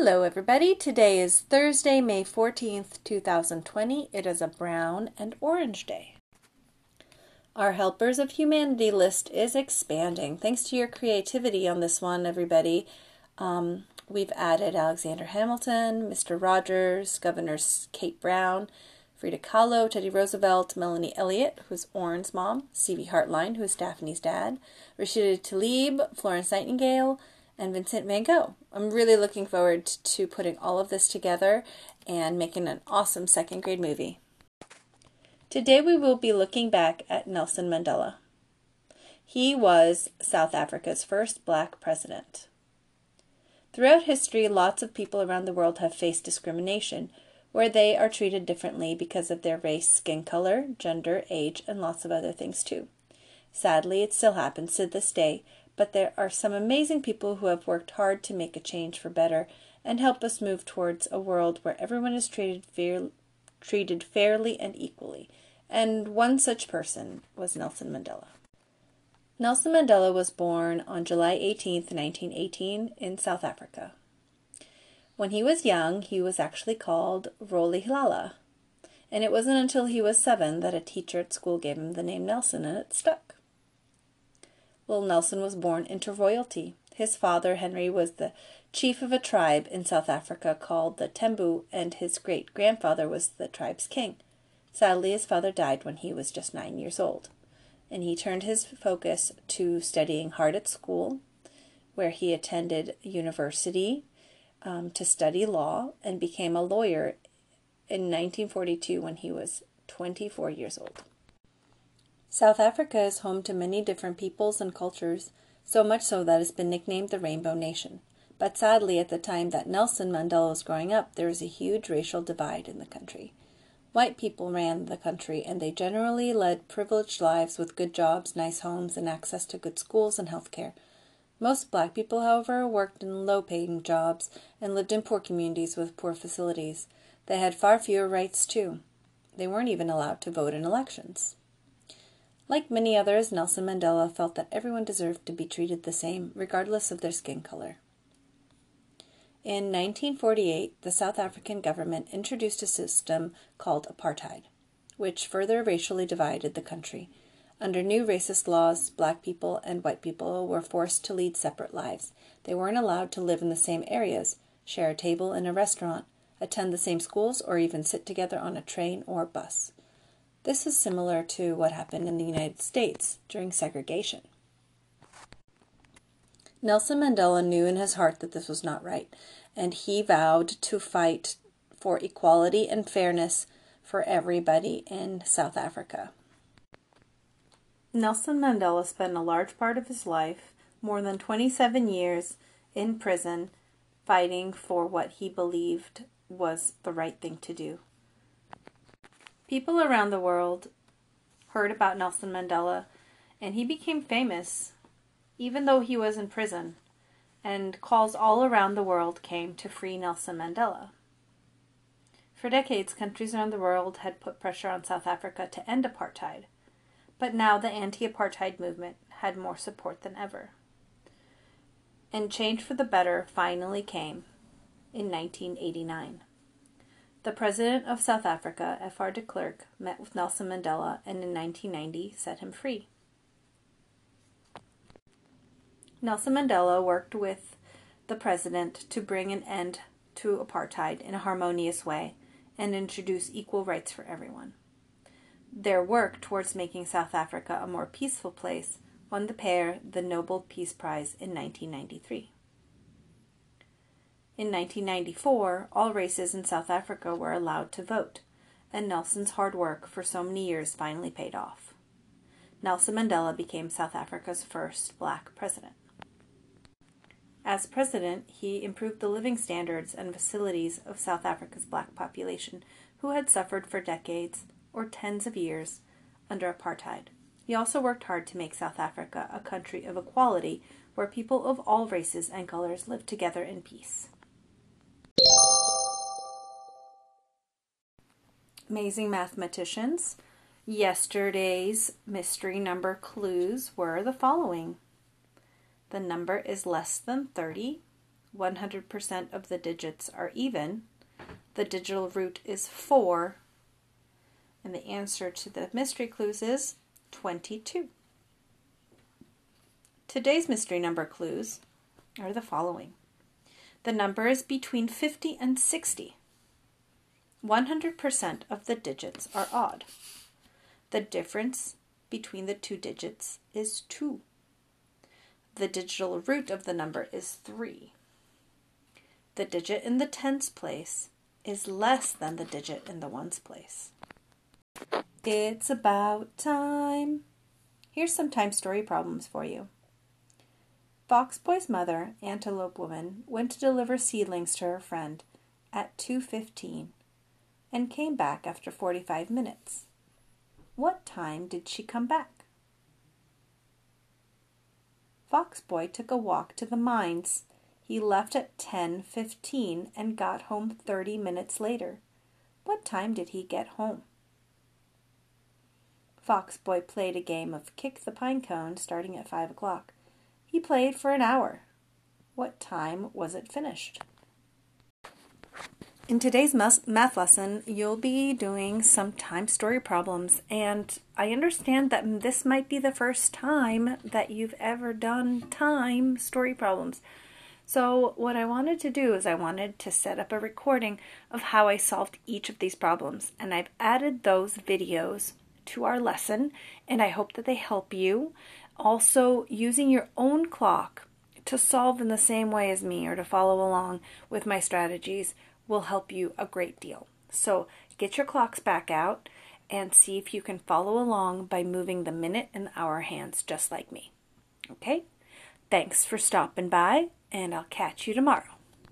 Hello, everybody. Today is Thursday, May 14th, 2020. It is a brown and orange day. Our Helpers of Humanity list is expanding. Thanks to your creativity on this one, everybody. Um, we've added Alexander Hamilton, Mr. Rogers, Governor Kate Brown, Frida Kahlo, Teddy Roosevelt, Melanie Elliott, who's Orrin's mom, C.V. Hartline, who's Daphne's dad, Rashida Tlaib, Florence Nightingale, and Vincent van Gogh. I'm really looking forward to putting all of this together and making an awesome second grade movie. Today we will be looking back at Nelson Mandela. He was South Africa's first black president. Throughout history, lots of people around the world have faced discrimination, where they are treated differently because of their race, skin color, gender, age, and lots of other things too. Sadly, it still happens to this day, but there are some amazing people who have worked hard to make a change for better and help us move towards a world where everyone is treated fair, treated fairly and equally. And one such person was Nelson Mandela. Nelson Mandela was born on July 18, 1918, in South Africa. When he was young, he was actually called Rolihlahla, and it wasn't until he was seven that a teacher at school gave him the name Nelson, and it stuck. Little Nelson was born into royalty. His father, Henry, was the chief of a tribe in South Africa called the Tembu, and his great grandfather was the tribe's king. Sadly, his father died when he was just nine years old, and he turned his focus to studying hard at school, where he attended university um, to study law and became a lawyer in 1942 when he was 24 years old. South Africa is home to many different peoples and cultures, so much so that it's been nicknamed the Rainbow Nation. But sadly, at the time that Nelson Mandela was growing up, there was a huge racial divide in the country. White people ran the country, and they generally led privileged lives with good jobs, nice homes, and access to good schools and health care. Most black people, however, worked in low paying jobs and lived in poor communities with poor facilities. They had far fewer rights, too. They weren't even allowed to vote in elections. Like many others, Nelson Mandela felt that everyone deserved to be treated the same, regardless of their skin color. In 1948, the South African government introduced a system called apartheid, which further racially divided the country. Under new racist laws, black people and white people were forced to lead separate lives. They weren't allowed to live in the same areas, share a table in a restaurant, attend the same schools, or even sit together on a train or bus. This is similar to what happened in the United States during segregation. Nelson Mandela knew in his heart that this was not right, and he vowed to fight for equality and fairness for everybody in South Africa. Nelson Mandela spent a large part of his life, more than 27 years, in prison fighting for what he believed was the right thing to do. People around the world heard about Nelson Mandela, and he became famous even though he was in prison, and calls all around the world came to free Nelson Mandela. For decades, countries around the world had put pressure on South Africa to end apartheid, but now the anti apartheid movement had more support than ever. And change for the better finally came in 1989. The President of South Africa, F.R. de Klerk, met with Nelson Mandela and in 1990 set him free. Nelson Mandela worked with the President to bring an end to apartheid in a harmonious way and introduce equal rights for everyone. Their work towards making South Africa a more peaceful place won the pair the Nobel Peace Prize in 1993. In 1994, all races in South Africa were allowed to vote, and Nelson's hard work for so many years finally paid off. Nelson Mandela became South Africa's first black president. As president, he improved the living standards and facilities of South Africa's black population, who had suffered for decades or tens of years under apartheid. He also worked hard to make South Africa a country of equality where people of all races and colors lived together in peace. Amazing mathematicians. Yesterday's mystery number clues were the following the number is less than 30, 100% of the digits are even. The digital root is 4. And the answer to the mystery clues is 22. Today's mystery number clues are the following the number is between 50 and 60. 100% of the digits are odd. The difference between the two digits is 2. The digital root of the number is 3. The digit in the tens place is less than the digit in the ones place. It's about time. Here's some time story problems for you. Fox Boy's mother, Antelope Woman, went to deliver seedlings to her friend at 2:15 and came back after 45 minutes. What time did she come back? Fox Boy took a walk to the mines. He left at 10:15 and got home 30 minutes later. What time did he get home? Fox Boy played a game of kick the pine cone starting at 5 o'clock. He played for an hour. What time was it finished? In today's math lesson, you'll be doing some time story problems, and I understand that this might be the first time that you've ever done time story problems. So, what I wanted to do is I wanted to set up a recording of how I solved each of these problems, and I've added those videos to our lesson, and I hope that they help you also, using your own clock to solve in the same way as me or to follow along with my strategies will help you a great deal. So, get your clocks back out and see if you can follow along by moving the minute and hour hands just like me. Okay? Thanks for stopping by, and I'll catch you tomorrow.